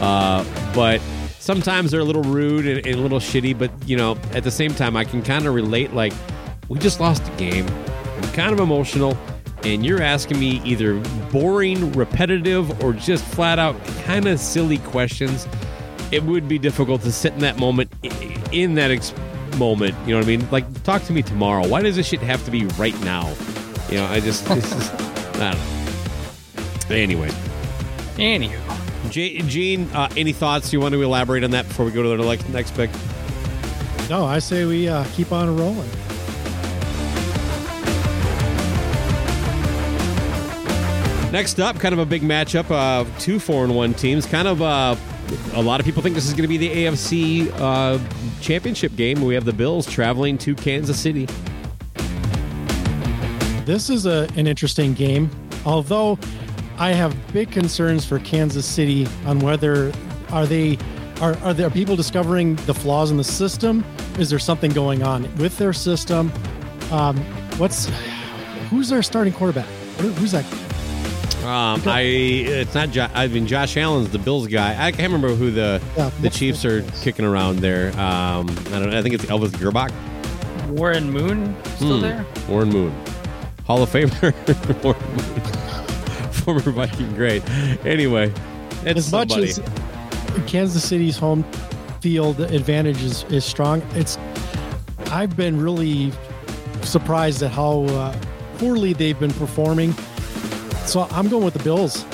uh, but sometimes they're a little rude and, and a little shitty. But you know at the same time I can kind of relate. Like we just lost a game. I'm kind of emotional. And you're asking me either boring, repetitive, or just flat out kind of silly questions. It would be difficult to sit in that moment in that ex- moment you know what i mean? Like talk to me tomorrow. Why does this shit have to be right now? You know i just this is i don't know. Anyway. Anywho, J- gene uh, any thoughts you want to elaborate on that before we go to the next, next pick? No, I say we uh, keep on rolling. Next up, kind of a big matchup. Uh, two four and one teams. Kind of uh, a lot of people think this is going to be the AFC uh, championship game. We have the Bills traveling to Kansas City. This is a, an interesting game, although I have big concerns for Kansas City on whether are they Are, are there people discovering the flaws in the system? Is there something going on with their system? Um, what's who's their starting quarterback? Who's that? Um, I it's not. Jo- I mean, Josh Allen's the Bills guy. I can't remember who the Yeah, the Chiefs are kicking around there. Um, I don't. know. I think it's Elvis Gerbach. Warren Moon still Hmm. there? Warren Moon, Hall of Famer. Warren Moon. Former Viking great. Anyway, it's as much somebody. as Kansas City's home field advantage is, is strong, it's I've been really surprised at how uh, poorly they've been performing. So I'm going with the Bills,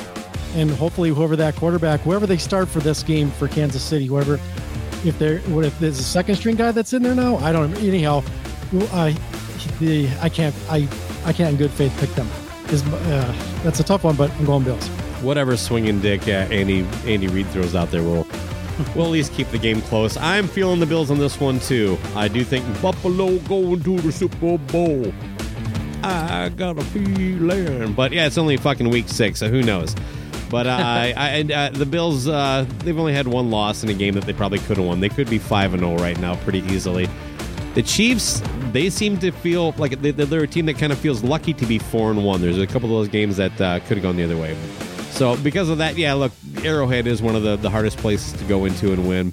and hopefully whoever that quarterback, whoever they start for this game for Kansas City, whoever, if they're what if there's a second string guy that's in there now, I don't. Anyhow, I the I can't I I can't in good faith pick them. Is uh, that's a tough one, but I'm going Bills. whatever swinging dick uh, Andy Andy Reid throws out there will will at least keep the game close. I'm feeling the Bills on this one too. I do think Buffalo going to the Super Bowl. I got a feeling, but yeah, it's only fucking week six, so who knows? But uh, I, I and, uh, the Bills, uh, they've only had one loss in a game that they probably could have won. They could be five and zero right now, pretty easily. The Chiefs, they seem to feel like they- they're a team that kind of feels lucky to be four and one. There's a couple of those games that uh, could have gone the other way. So because of that, yeah, look, Arrowhead is one of the, the hardest places to go into and win.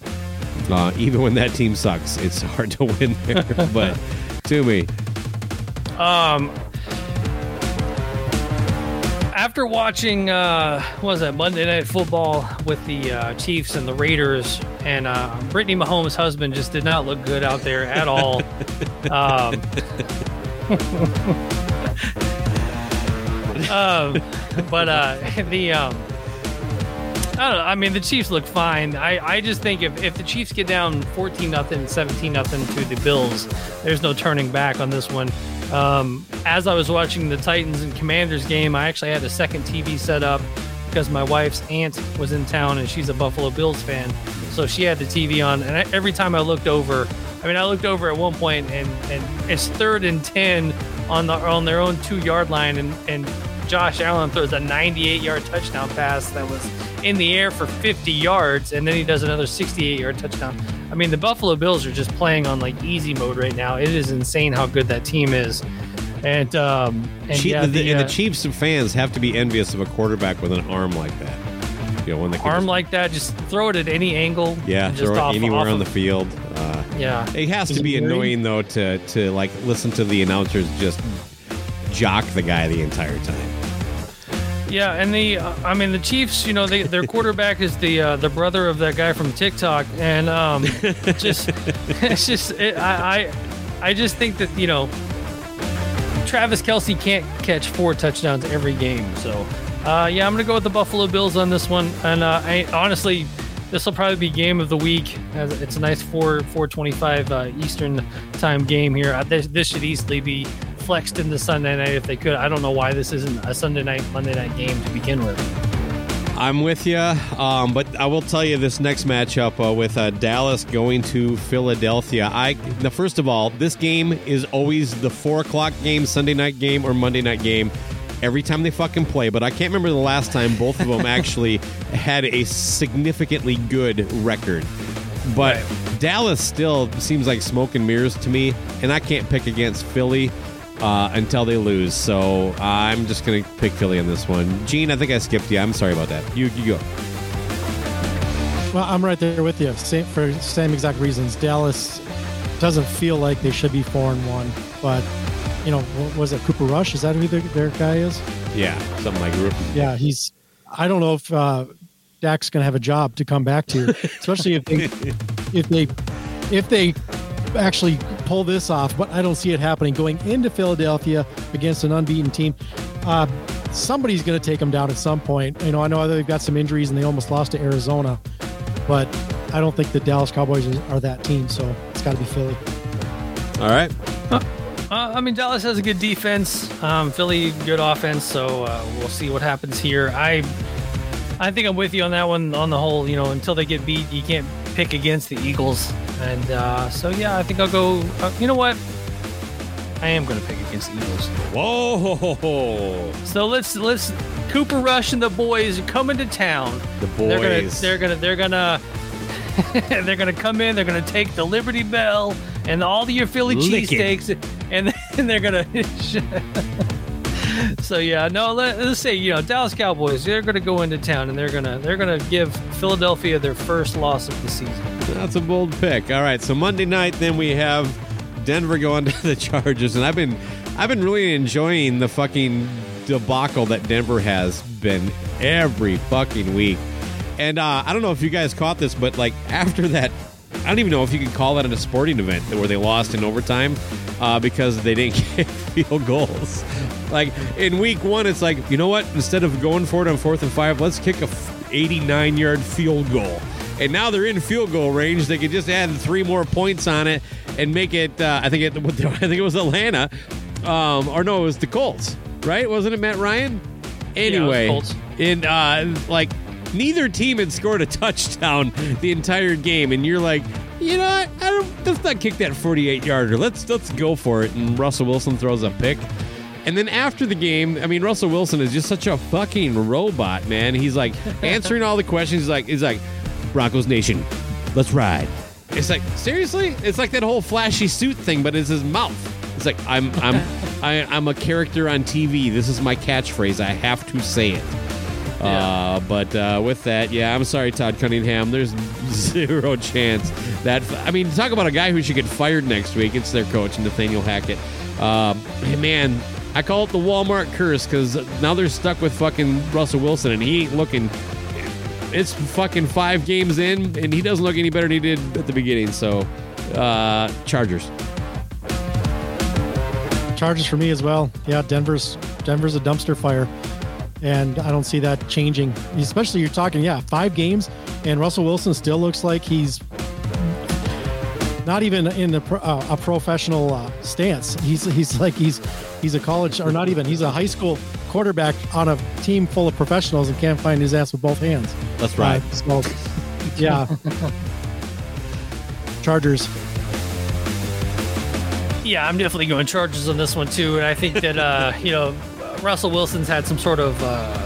Uh, even when that team sucks, it's hard to win there. but to me, Um, after watching, uh, what was that Monday Night Football with the uh, Chiefs and the Raiders, and uh, Brittany Mahomes' husband just did not look good out there at all. um, um, but uh, the um, I don't know. I mean, the Chiefs look fine. I, I just think if, if the Chiefs get down 14 nothing, 17 nothing to the Bills, there's no turning back on this one. Um, as I was watching the Titans and Commanders game, I actually had a second TV set up because my wife's aunt was in town and she's a Buffalo Bills fan. So she had the TV on, and I, every time I looked over, I mean, I looked over at one point, and, and it's third and 10 on the on their own two yard line, and, and Josh Allen throws a 98 yard touchdown pass that was in the air for 50 yards, and then he does another 68 yard touchdown. I mean, the Buffalo Bills are just playing on like easy mode right now. It is insane how good that team is. And um, and Chi- yeah, the, the, and uh, the Chiefs fans have to be envious of a quarterback with an arm like that. You know, when they arm just- like that, just throw it at any angle. yeah, just throw it off, anywhere off on of- the field. Uh, Yeah, It has to be annoying though to to like listen to the announcers just jock the guy the entire time. Yeah, and the uh, I mean the Chiefs, you know, they, their quarterback is the uh, the brother of that guy from TikTok, and um, just it's just it, I, I I just think that you know Travis Kelce can't catch four touchdowns every game, so uh, yeah, I'm gonna go with the Buffalo Bills on this one, and uh, I honestly. This will probably be game of the week. It's a nice four four twenty five uh, Eastern time game here. Uh, This, this should easily be flexed into Sunday night if they could. I don't know why this isn't a Sunday night Monday night game to begin with. I'm with you, um, but I will tell you this next matchup uh, with uh, Dallas going to Philadelphia. I now, first of all, this game is always the four o'clock game, Sunday night game, or Monday night game. Every time they fucking play, but I can't remember the last time both of them actually had a significantly good record. But Dallas still seems like smoke and mirrors to me, and I can't pick against Philly uh, until they lose. So I'm just going to pick Philly on this one. Gene, I think I skipped you. I'm sorry about that. You, you go. Well, I'm right there with you. Same for same exact reasons. Dallas doesn't feel like they should be four and one, but you know, what was it Cooper Rush? Is that who their, their guy is? Yeah, something like Yeah, he's. I don't know if uh, Dak's going to have a job to come back to, especially if they if they if they actually pull this off. But I don't see it happening going into Philadelphia against an unbeaten team. Uh, somebody's going to take them down at some point. You know, I know they've got some injuries and they almost lost to Arizona, but I don't think the Dallas Cowboys are that team. So it's got to be Philly. All right. Uh, I mean, Dallas has a good defense. Um, Philly, good offense. So uh, we'll see what happens here. I, I think I'm with you on that one. On the whole, you know, until they get beat, you can't pick against the Eagles. And uh, so yeah, I think I'll go. Uh, you know what? I am going to pick against the Eagles. Whoa, So let's let's Cooper Rush and the boys are coming to town. the They're gonna boys. they're gonna they're gonna they're going to come in. They're going to take the Liberty Bell and all of your Philly cheesesteaks, and then they're going to. so yeah, no. Let, us say you know Dallas Cowboys. They're going to go into town and they're to they're to give Philadelphia their first loss of the season. That's a bold pick. All right, so Monday night, then we have Denver going to the Chargers, and I've been I've been really enjoying the fucking debacle that Denver has been every fucking week. And uh, I don't know if you guys caught this, but like after that, I don't even know if you could call that a sporting event where they lost in overtime uh, because they didn't get field goals. Like in week one, it's like you know what? Instead of going for it on fourth and five, let's kick a 89 yard field goal. And now they're in field goal range. They could just add three more points on it and make it. Uh, I think it. I think it was Atlanta, um, or no, it was the Colts, right? Wasn't it Matt Ryan? Anyway, Colts. in uh, like neither team had scored a touchdown the entire game, and you're like, you know what? I don't. Let's not kick that 48 yarder. Let's let's go for it. And Russell Wilson throws a pick. And then after the game, I mean, Russell Wilson is just such a fucking robot, man. He's like answering all the questions. He's like, he's like, Broncos Nation, let's ride. It's like seriously, it's like that whole flashy suit thing, but it's his mouth. It's like I'm I'm I, I'm a character on TV. This is my catchphrase. I have to say it. Uh, but uh, with that, yeah, I'm sorry, Todd Cunningham. There's zero chance that. I mean, talk about a guy who should get fired next week. It's their coach, Nathaniel Hackett. Uh, man, I call it the Walmart curse because now they're stuck with fucking Russell Wilson, and he ain't looking. It's fucking five games in, and he doesn't look any better than he did at the beginning. So, uh, Chargers. Chargers for me as well. Yeah, Denver's Denver's a dumpster fire, and I don't see that changing. Especially you're talking, yeah, five games, and Russell Wilson still looks like he's not even in a, pro, uh, a professional uh, stance. He's he's like he's he's a college or not even he's a high school quarterback on a team full of professionals and can't find his ass with both hands. That's right. Uh, so, yeah, Chargers. Yeah, I'm definitely going Chargers on this one too, and I think that uh, you know Russell Wilson's had some sort of uh,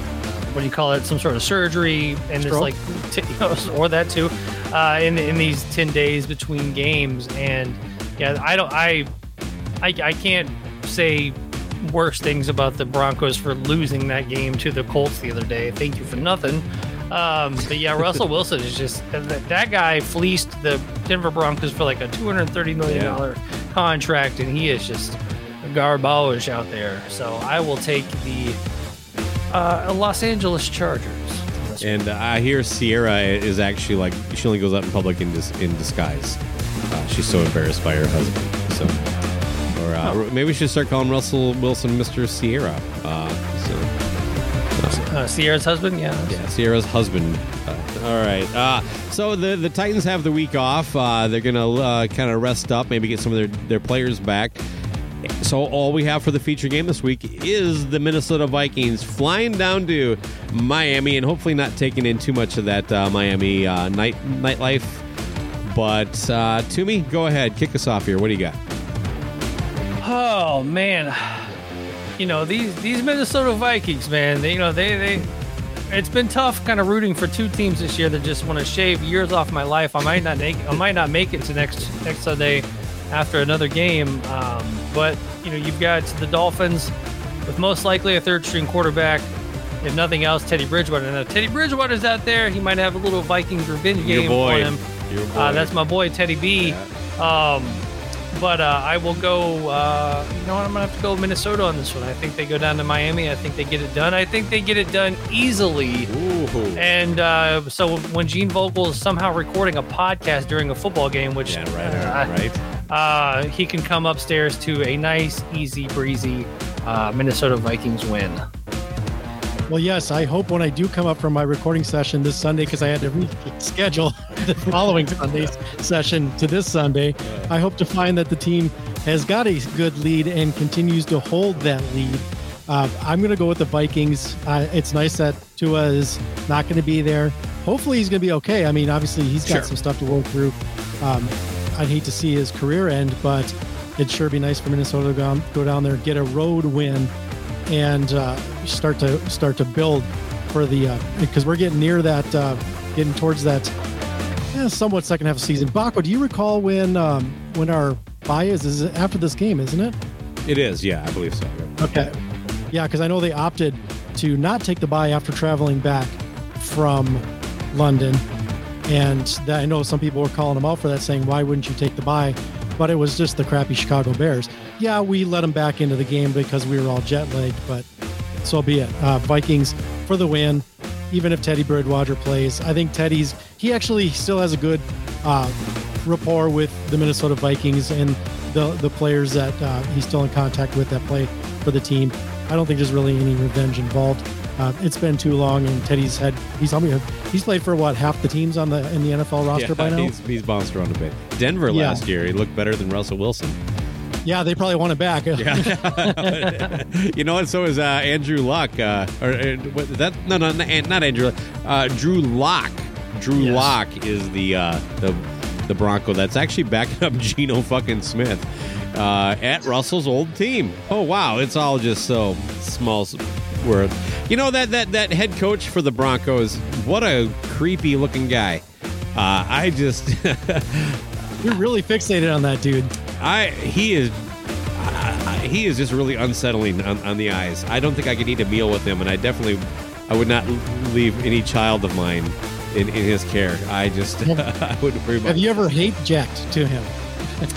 what do you call it? Some sort of surgery, and it's like t- or that too, uh, in in these ten days between games, and yeah, I don't, I, I, I can't say worse things about the Broncos for losing that game to the Colts the other day. Thank you for nothing. Um, but yeah, Russell Wilson is just that, that guy fleeced the Denver Broncos for like a two hundred thirty million dollar contract, and he is just garbage out there. So I will take the uh, Los Angeles Chargers. And uh, I hear Sierra is actually like she only goes out in public in dis- in disguise. Uh, she's so embarrassed by her husband. So, or uh, maybe we should start calling Russell Wilson Mr. Sierra. Uh, so, Uh, Sierra's husband, yeah. yeah, Sierra's husband. Uh, all right. Uh, so the the Titans have the week off. Uh, they're gonna uh, kind of rest up, maybe get some of their their players back. So all we have for the feature game this week is the Minnesota Vikings flying down to Miami, and hopefully not taking in too much of that uh, Miami uh, night nightlife. But uh, Toomey, go ahead, kick us off here. What do you got? Oh man, you know these these Minnesota Vikings, man. They, you know they they. It's been tough, kind of rooting for two teams this year that just want to shave years off my life. I might not make I might not make it to next next Sunday after another game. Um, but you know you've got the Dolphins with most likely a third string quarterback. If nothing else, Teddy Bridgewater. Now Teddy Bridgewater's out there. He might have a little Vikings revenge game on him. Uh, that's my boy Teddy B. Um, but uh, I will go. Uh, you know what? I'm gonna have to go Minnesota on this one. I think they go down to Miami. I think they get it done. I think they get it done easily. Ooh. And uh, so when Gene Vogel is somehow recording a podcast during a football game, which Yeah, right, uh, right. Uh, he can come upstairs to a nice, easy breezy uh, Minnesota Vikings win. Well, yes, I hope when I do come up from my recording session this Sunday, because I had to reschedule the following Sunday's session to this Sunday, I hope to find that the team has got a good lead and continues to hold that lead. Uh, I'm going to go with the Vikings. Uh, it's nice that Tua is not going to be there. Hopefully, he's going to be okay. I mean, obviously, he's got Sure. some stuff to work through. Um, I'd hate to see his career end, but it'd sure be nice for Minnesota to go down, go down there, get a road win, and uh, start to start to build for the because we're getting near that, uh, getting towards that Yeah, somewhat second half of season. Bakko, do you recall when um, when our bye is? Is it after this game, isn't it? It is, yeah, I believe so. Okay. Yeah, because I know they opted to not take the bye after traveling back from London. And that, I know some people were calling them out for that, saying, why wouldn't you take the bye? But it was just the crappy Chicago Bears. Yeah, we let them back into the game because we were all jet lagged, but so be it. Uh, Vikings for the win, even if Teddy Bridgewater plays. I think Teddy's, he actually still has a good uh, rapport with the Minnesota Vikings and the, the players that uh, he's still in contact with that play for the team. I don't think there's really any revenge involved. Uh, it's been too long, and Teddy's had he's many he's played for what half the teams on the in the NFL roster yeah, by now. He's, he's bounced around a bit. Denver Yeah. last year, he looked better than Russell Wilson. Yeah, they probably want it back. yeah. you know what? So is uh, Andrew Luck. Uh, or uh, what, that no, no, not Andrew. Luck, Uh, Drew Lock. Drew Yes. Lock is the uh, the the Bronco that's actually backing up Geno fucking Smith uh, at Russell's old team. Oh wow, it's all just so small word. You know that that that head coach for the Broncos. What a creepy looking guy. Uh, I just You're really fixated on that dude. I he is he is just really unsettling on, on the eyes. I don't think I could eat a meal with him, and I definitely I would not leave any child of mine in, in his care. I just I wouldn't worry. Have you ever hate jacked to him?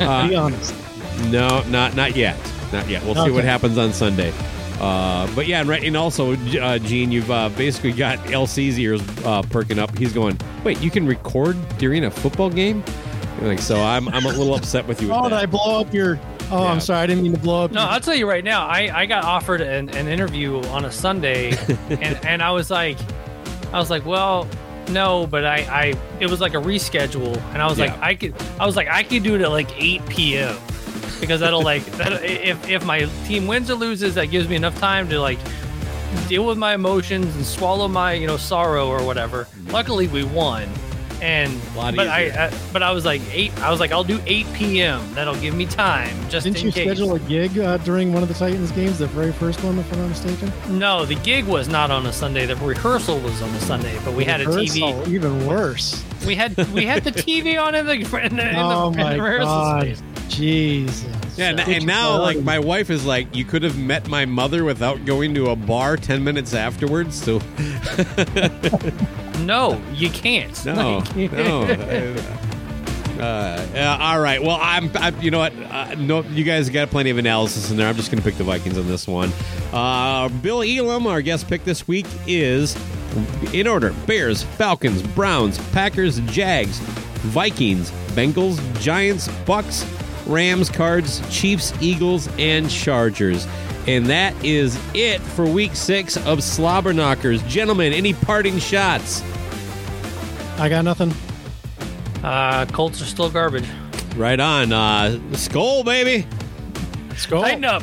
Uh, Be honest. No, not not yet, not yet. We'll see what happens on Sunday. Uh, but yeah, and, right, and also, uh, Gene, you've uh, basically got LC's ears uh, perking up. He's going, "Wait, you can record during a football game?" Like, so I'm I'm a little upset with you. With Oh, did. I blow up your? Oh, Yeah. I'm sorry. I didn't mean to blow up. No, your- I'll tell you right now. I, I got offered an, an interview on a Sunday, and, and I was like, I was like, well, no, but I, I it was like a reschedule, and I was like, I could, I was like, I could do it at like 8 p.m. because that'll like that if if my team wins or loses, that gives me enough time to like deal with my emotions and swallow my you know sorrow or whatever. Luckily, we won. And. But I, easier. I but I was like eight. I was like I'll do 8 p.m. That'll give me time just Didn't in you case. schedule a gig uh, during one of the Titans games, the very first one, if I'm not mistaken? No, the gig was not on a Sunday. The rehearsal was on a Sunday, but we had a TV. Even worse. We had we had the TV on in the in the, in the, oh in my the rehearsal god, space. Jesus. Yeah, and, and your now like my wife is like, you could have met my mother without going to a bar ten minutes afterwards. So No, you can't. no, You no. can't. Uh, yeah, all right. Well, I'm, I'm. You know what? Uh, no, you guys got plenty of analysis in there. I'm just going to pick the Vikings on this one. Uh, Bill Elam, our guest pick this week is in order: Bears, Falcons, Browns, Packers, Jags, Vikings, Bengals, Giants, Bucs, Rams, Cards, Chiefs, Eagles, and Chargers. And that is it for Week Six of Slobberknockers, gentlemen. Any parting shots? I got nothing. Uh, Colts are still garbage. Right on. Uh, Skol, baby. Let's go. Titan up.